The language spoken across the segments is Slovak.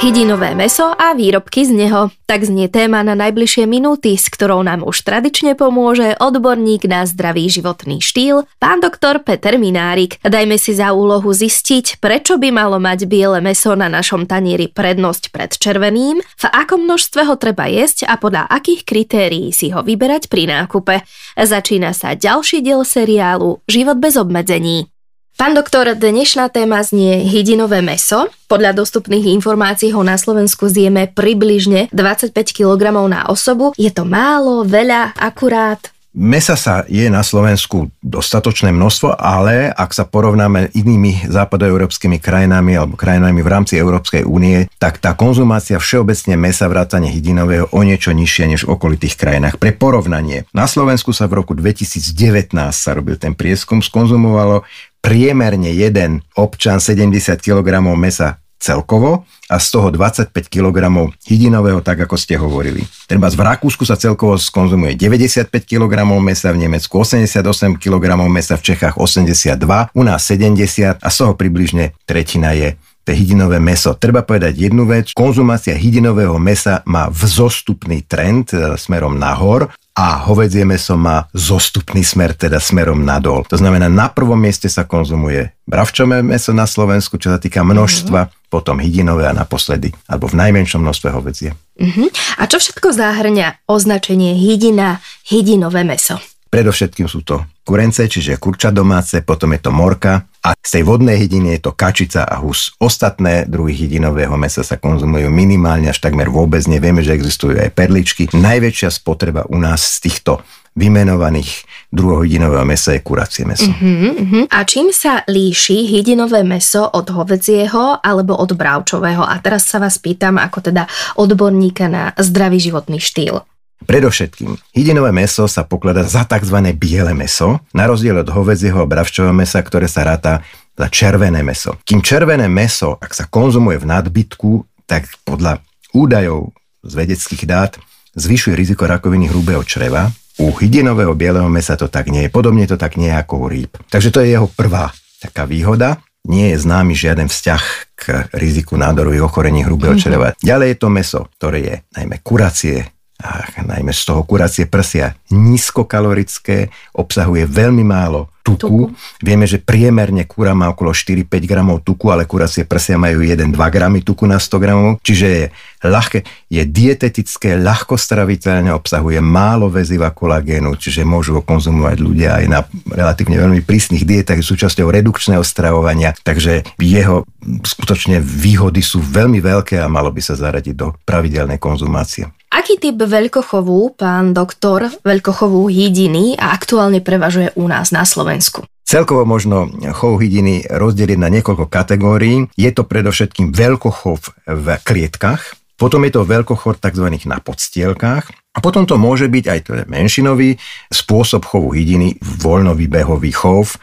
Hydinové meso a výrobky z neho. Tak znie téma na najbližšie minúty, s ktorou nám už tradične pomôže odborník na zdravý životný štýl, pán doktor Peter Minárik. Dajme si za úlohu zistiť, prečo by malo mať biele meso na našom tanieri prednosť pred červeným, v akom množstve ho treba jesť a podľa akých kritérií si ho vyberať pri nákupe. Začína sa ďalší diel seriálu Život bez obmedzení. Pán doktor, dnešná téma znie hydinové meso. Podľa dostupných informácií ho na Slovensku zjeme približne 25 kg na osobu. Je to málo, veľa, akurát? Mesa sa je na Slovensku dostatočné množstvo, ale ak sa porovnáme inými západoeurópskymi krajinami alebo krajinami v rámci Európskej únie, tak tá konzumácia všeobecne mesa vrátane hydinového o niečo nižšia než v okolitých krajinách. Pre porovnanie, na Slovensku sa v roku 2019 sa robil ten prieskum, skonzumovalo priemerne jeden občan 70 kg mesa celkovo a z toho 25 kg hydinového, tak ako ste hovorili. Treba v Rakúsku sa celkovo skonzumuje 95 kg mesa, v Nemecku 88 kg mesa, v Čechách 82, u nás 70 a z toho približne tretina je to hydinové meso. Treba povedať jednu vec, konzumácia hydinového mesa má vzostupný trend e, smerom nahor a hovedzie meso má zostupný smer, teda smerom nadol. To znamená, na prvom mieste sa konzumuje bravčové meso na Slovensku, čo sa týka množstva, mm-hmm. potom hydinové a naposledy, alebo v najmenšom množstve hovedzie. Mm-hmm. A čo všetko zahrňa označenie hydina, hydinové meso? Predovšetkým sú to kurence, čiže kurča domáce, potom je to morka a z tej vodnej hydiny je to kačica a hus. Ostatné druhy hydinového mesa sa konzumujú minimálne až takmer vôbec. Nevieme, že existujú aj perličky. Najväčšia spotreba u nás z týchto vymenovaných druhov hydinového mesa je kuracie meso. Uh-huh, uh-huh. A čím sa líši hydinové meso od hovedzieho alebo od bravčového? A teraz sa vás pýtam ako teda odborníka na zdravý životný štýl. Predovšetkým, hydinové meso sa pokladá za tzv. biele meso, na rozdiel od hovedzieho a bravčového mesa, ktoré sa ráta za červené meso. Kým červené meso, ak sa konzumuje v nadbytku, tak podľa údajov z vedeckých dát zvyšuje riziko rakoviny hrubého čreva. U hydinového bieleho mesa to tak nie je. Podobne to tak nie je ako u rýb. Takže to je jeho prvá taká výhoda. Nie je známy žiaden vzťah k riziku nádorových ochorení hrubého mm-hmm. čreva. Ďalej je to meso, ktoré je najmä kuracie, a najmä z toho kuracie prsia, nízkokalorické, obsahuje veľmi málo tuku. tuku. Vieme, že priemerne kúra má okolo 4-5 gramov tuku, ale kuracie prsia majú 1-2 gramy tuku na 100 gramov, čiže je ľahké, je dietetické, ľahko straviteľné, obsahuje málo väziva kolagénu, čiže môžu ho konzumovať ľudia aj na relatívne veľmi prísnych dietách, súčasťou redukčného stravovania, takže jeho skutočne výhody sú veľmi veľké a malo by sa zaradiť do pravidelnej konzumácie. Aký typ veľkochovu, pán doktor, veľkochovu hydiny a aktuálne prevažuje u nás na Slovensku? Celkovo možno chov hydiny rozdeliť na niekoľko kategórií. Je to predovšetkým veľkochov v klietkach, potom je to veľkochov tzv. na podstielkách a potom to môže byť aj teda menšinový spôsob chovu hydiny, voľnovýbehový chov,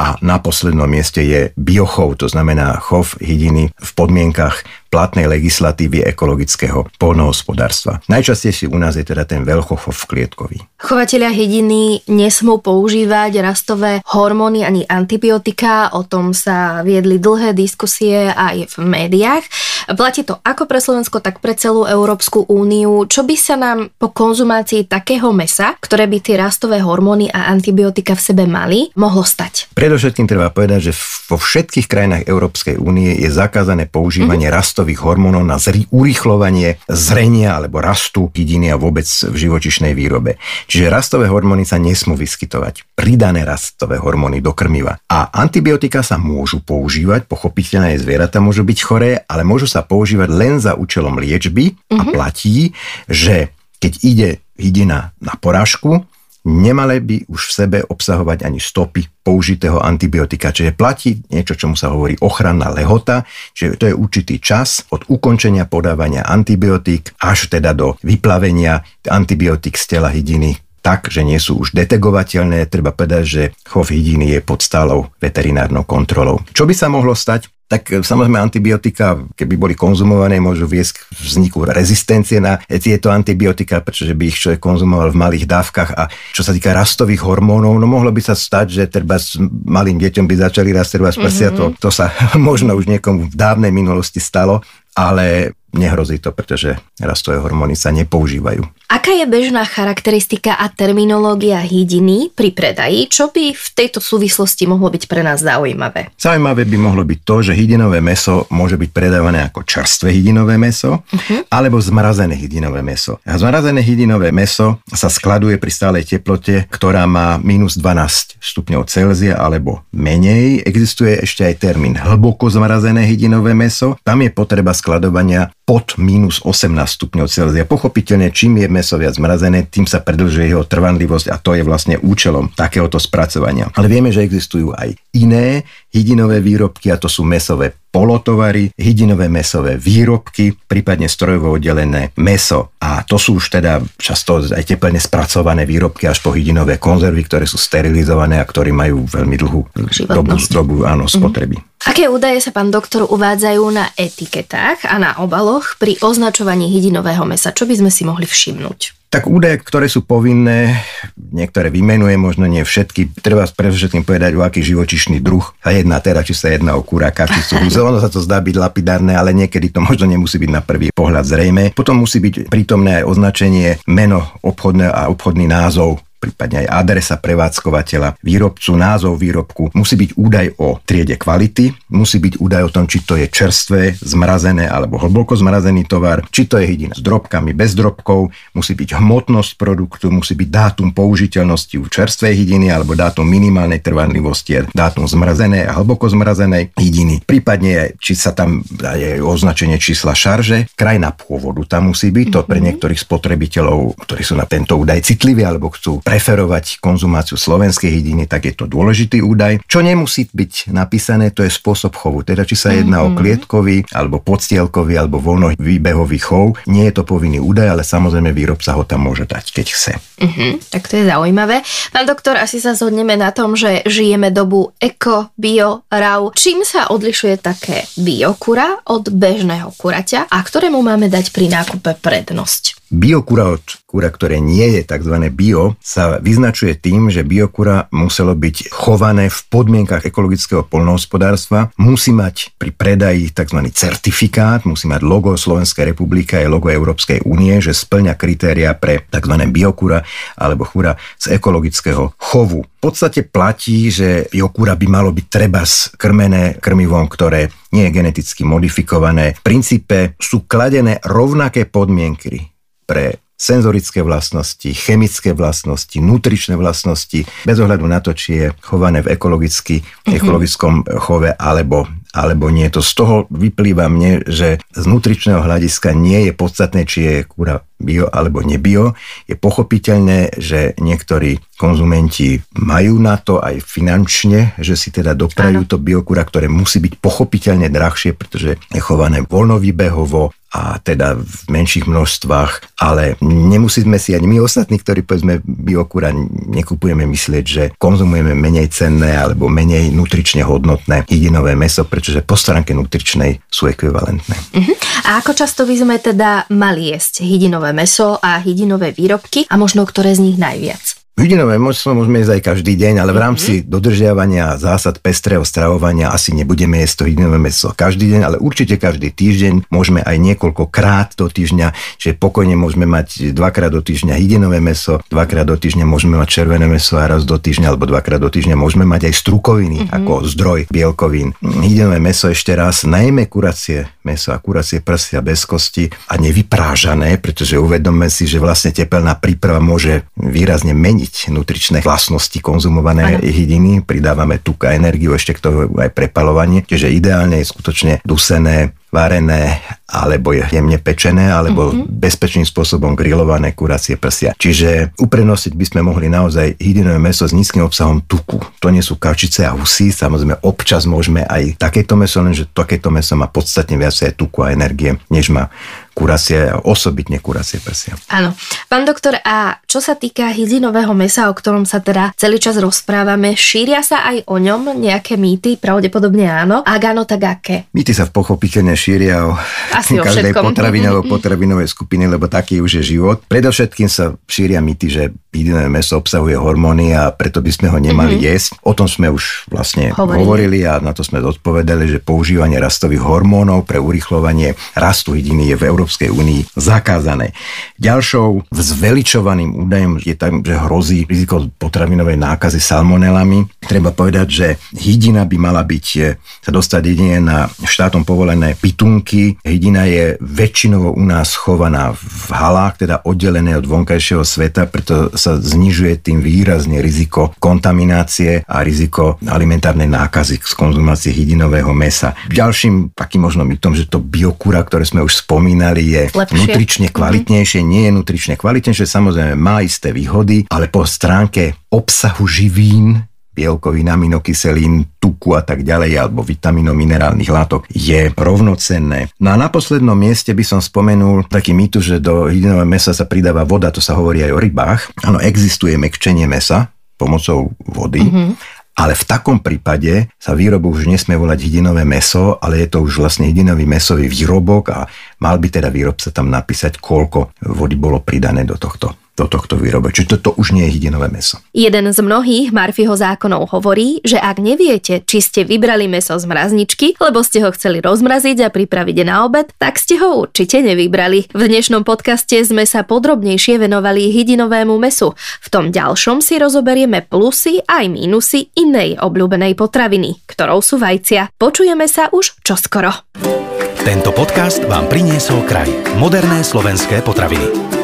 a na poslednom mieste je biochov, to znamená chov hydiny v podmienkach platnej legislatívy ekologického polnohospodárstva. Najčastejšie u nás je teda ten veľkochov klietkový. Chovatelia hydiny nesmú používať rastové hormóny ani antibiotika, o tom sa viedli dlhé diskusie aj v médiách. Platí to ako pre Slovensko, tak pre celú Európsku úniu. Čo by sa nám po konzumácii takého mesa, ktoré by tie rastové hormóny a antibiotika v sebe mali, mohlo stať? Predovšetkým treba povedať, že vo všetkých krajinách Európskej únie je zakázané používanie mm-hmm. rastov rastových hormónov na urýchlovanie zrenia alebo rastu hydiny a vôbec v živočišnej výrobe. Čiže rastové hormóny sa nesmú vyskytovať. Pridané rastové hormóny do krmiva. A antibiotika sa môžu používať, pochopiteľne aj zvieratá môžu byť choré, ale môžu sa používať len za účelom liečby uh-huh. a mhm. platí, že keď ide hydina na porážku, nemali by už v sebe obsahovať ani stopy použitého antibiotika. Čiže platí niečo, čomu sa hovorí ochranná lehota, čiže to je určitý čas od ukončenia podávania antibiotík až teda do vyplavenia antibiotík z tela hydiny tak, že nie sú už detegovateľné. Treba povedať, že chov hydiny je pod stálou veterinárnou kontrolou. Čo by sa mohlo stať? Tak samozrejme antibiotika, keby boli konzumované, môžu viesť k vzniku rezistencie na tieto antibiotika, pretože by ich človek konzumoval v malých dávkach a čo sa týka rastových hormónov, no mohlo by sa stať, že treba s malým deťom by začali rásť treba mm-hmm. to, to sa možno už niekomu v dávnej minulosti stalo, ale nehrozí to, pretože rastové hormóny sa nepoužívajú. Aká je bežná charakteristika a terminológia hydiny pri predaji? Čo by v tejto súvislosti mohlo byť pre nás zaujímavé? Zaujímavé by mohlo byť to, že hydinové meso môže byť predávané ako čerstvé hydinové meso uh-huh. alebo zmrazené hydinové meso. A zmrazené hydinové meso sa skladuje pri stálej teplote, ktorá má minus 12 stupňov Celzia alebo menej. Existuje ešte aj termín hlboko zmrazené hydinové meso. Tam je potreba skladovania pod minus 18 stupňov Celzia. Pochopiteľne, čím je meso viac zmrazené, tým sa predlžuje jeho trvanlivosť a to je vlastne účelom takéhoto spracovania. Ale vieme, že existujú aj iné hydinové výrobky a to sú mesové polotovary, hydinové mesové výrobky, prípadne strojovo oddelené meso. A to sú už teda často aj teplne spracované výrobky až po hydinové konzervy, ktoré sú sterilizované a ktorí majú veľmi dlhú dobu, dobu áno, mhm. spotreby. Mm. Aké údaje sa pán doktor uvádzajú na etiketách a na obaloch pri označovaní hydinového mesa? Čo by sme si mohli všimnúť? Tak údaje, ktoré sú povinné, niektoré vymenuje, možno nie všetky. Treba predovšetkým povedať, o aký živočišný druh sa jedná teda, či sa jedná o kuráka, či sú Ono sa to zdá byť lapidárne, ale niekedy to možno nemusí byť na prvý pohľad zrejme. Potom musí byť prítomné aj označenie meno obchodné a obchodný názov prípadne aj adresa prevádzkovateľa, výrobcu, názov výrobku, musí byť údaj o triede kvality, musí byť údaj o tom, či to je čerstvé, zmrazené alebo hlboko zmrazený tovar, či to je hydina s drobkami, bez drobkov, musí byť hmotnosť produktu, musí byť dátum použiteľnosti u čerstvej hydiny alebo dátum minimálnej trvanlivosti, dátum zmrazenej a hlboko zmrazenej hydiny. Prípadne, či sa tam je označenie čísla šarže, krajina pôvodu tam musí byť, to pre mhm. niektorých spotrebiteľov, ktorí sú na tento údaj citliví alebo chcú preferovať konzumáciu slovenskej hydiny, tak je to dôležitý údaj. Čo nemusí byť napísané, to je spôsob chovu. Teda či sa jedná mm-hmm. o mhm. klietkový, alebo podstielkový, alebo voľnovýbehový chov. Nie je to povinný údaj, ale samozrejme výrobca ho tam môže dať, keď chce. Mm-hmm, tak to je zaujímavé. Pán doktor, asi sa zhodneme na tom, že žijeme dobu eko, bio, rau. Čím sa odlišuje také biokura od bežného kuraťa a ktorému máme dať pri nákupe prednosť? Biokura od kura, ktoré nie je tzv. bio, sa vyznačuje tým, že biokura muselo byť chované v podmienkach ekologického polnohospodárstva, musí mať pri predaji tzv. certifikát, musí mať logo Slovenskej republiky a logo Európskej únie, že splňa kritéria pre tzv. biokura alebo chura z ekologického chovu. V podstate platí, že biokura by malo byť treba krmené krmivom, ktoré nie je geneticky modifikované. V princípe sú kladené rovnaké podmienky pre senzorické vlastnosti, chemické vlastnosti, nutričné vlastnosti, bez ohľadu na to, či je chované v ekologicky, mm-hmm. ekologickom chove alebo alebo nie. To z toho vyplýva mne, že z nutričného hľadiska nie je podstatné, či je kúra bio alebo nebio. Je pochopiteľné, že niektorí konzumenti majú na to aj finančne, že si teda doprajú to biokúra, ktoré musí byť pochopiteľne drahšie, pretože je chované voľnovýbehovo, a teda v menších množstvách, ale nemusíme si ani my ostatní, ktorí povedzme biokúra nekupujeme myslieť, že konzumujeme menej cenné alebo menej nutrične hodnotné hydinové meso, pretože po stránke nutričnej sú ekvivalentné. Uh-huh. A ako často by sme teda mali jesť hydinové meso a hydinové výrobky a možno ktoré z nich najviac? Hydinové močno môžeme jesť aj každý deň, ale v rámci mm-hmm. dodržiavania zásad pestrého stravovania asi nebudeme jesť to hydinové meso každý deň, ale určite každý týždeň môžeme aj niekoľkokrát do týždňa, že pokojne môžeme mať dvakrát do týždňa hydinové meso, dvakrát do týždňa môžeme mať červené meso a raz do týždňa alebo dvakrát do týždňa môžeme mať aj strukoviny mm-hmm. ako zdroj bielkovín. Hydinové meso ešte raz, najmä kuracie meso a kuracie prsia bez kosti a nevyprážané, pretože uvedomme si, že vlastne tepelná príprava môže výrazne meniť zmeniť nutričné vlastnosti konzumované ano. hydiny, pridávame tuk a energiu, ešte k tomu aj prepalovanie, čiže ideálne je skutočne dusené varené alebo jemne pečené, alebo mm-hmm. bezpečným spôsobom grillované kuracie prsia. Čiže uprednosiť by sme mohli naozaj hydinové meso s nízkym obsahom tuku. To nie sú kačice a husy, samozrejme občas môžeme aj takéto meso, lenže takéto meso má podstatne viacej tuku a energie, než má kuracie, osobitne kuracie prsia. Áno. Pán doktor, a čo sa týka hydinového mesa, o ktorom sa teda celý čas rozprávame, šíria sa aj o ňom nejaké mýty? Pravdepodobne áno. Ak áno, tak aké? Mýty sa v pochopiteľne šíria o Asi o každej všetkom. potravinovej potravinovej skupiny, lebo taký už je život. Predovšetkým sa šíria mýty, že hydinové meso obsahuje hormóny a preto by sme ho nemali mm-hmm. jesť. O tom sme už vlastne Hovorili. hovorili. hovorili a na to sme odpovedali, že používanie rastových hormónov pre urychlovanie rastu hydiny je v Európskej únii zakázané. Ďalšou zveličovaným údajom je tam, že hrozí riziko potravinovej nákazy salmonelami. Treba povedať, že hydina by mala byť, e, sa dostať jedine na štátom povolené pitunky. Hydina je väčšinovo u nás chovaná v halách, teda oddelené od vonkajšieho sveta, preto sa znižuje tým výrazne riziko kontaminácie a riziko alimentárnej nákazy z konzumácie hydinového mesa. Ďalším takým možno mytom, že to biokúra, ktoré sme už spomínali, je Lepšie. nutrične kvalitnejšie, nie je nutrične kvalitnejšie, samozrejme má isté výhody, ale po stránke obsahu živín bielkovín, aminokyselín, tuku a tak ďalej, alebo vitamínov, minerálnych látok, je rovnocenné. No a na poslednom mieste by som spomenul taký mýtus, že do hydinového mesa sa pridáva voda, to sa hovorí aj o rybách. Áno, existuje mekčenie mesa pomocou vody, mm-hmm. Ale v takom prípade sa výrobok už nesmie volať hydinové meso, ale je to už vlastne hydinový mesový výrobok a mal by teda výrobca tam napísať, koľko vody bolo pridané do tohto do tohto výrobe. Čiže toto už nie je hydinové meso. Jeden z mnohých Marfiho zákonov hovorí, že ak neviete, či ste vybrali meso z mrazničky, lebo ste ho chceli rozmraziť a pripraviť na obed, tak ste ho určite nevybrali. V dnešnom podcaste sme sa podrobnejšie venovali hydinovému mesu. V tom ďalšom si rozoberieme plusy aj mínusy inej obľúbenej potraviny, ktorou sú vajcia. Počujeme sa už čoskoro. Tento podcast vám priniesol kraj. Moderné slovenské potraviny.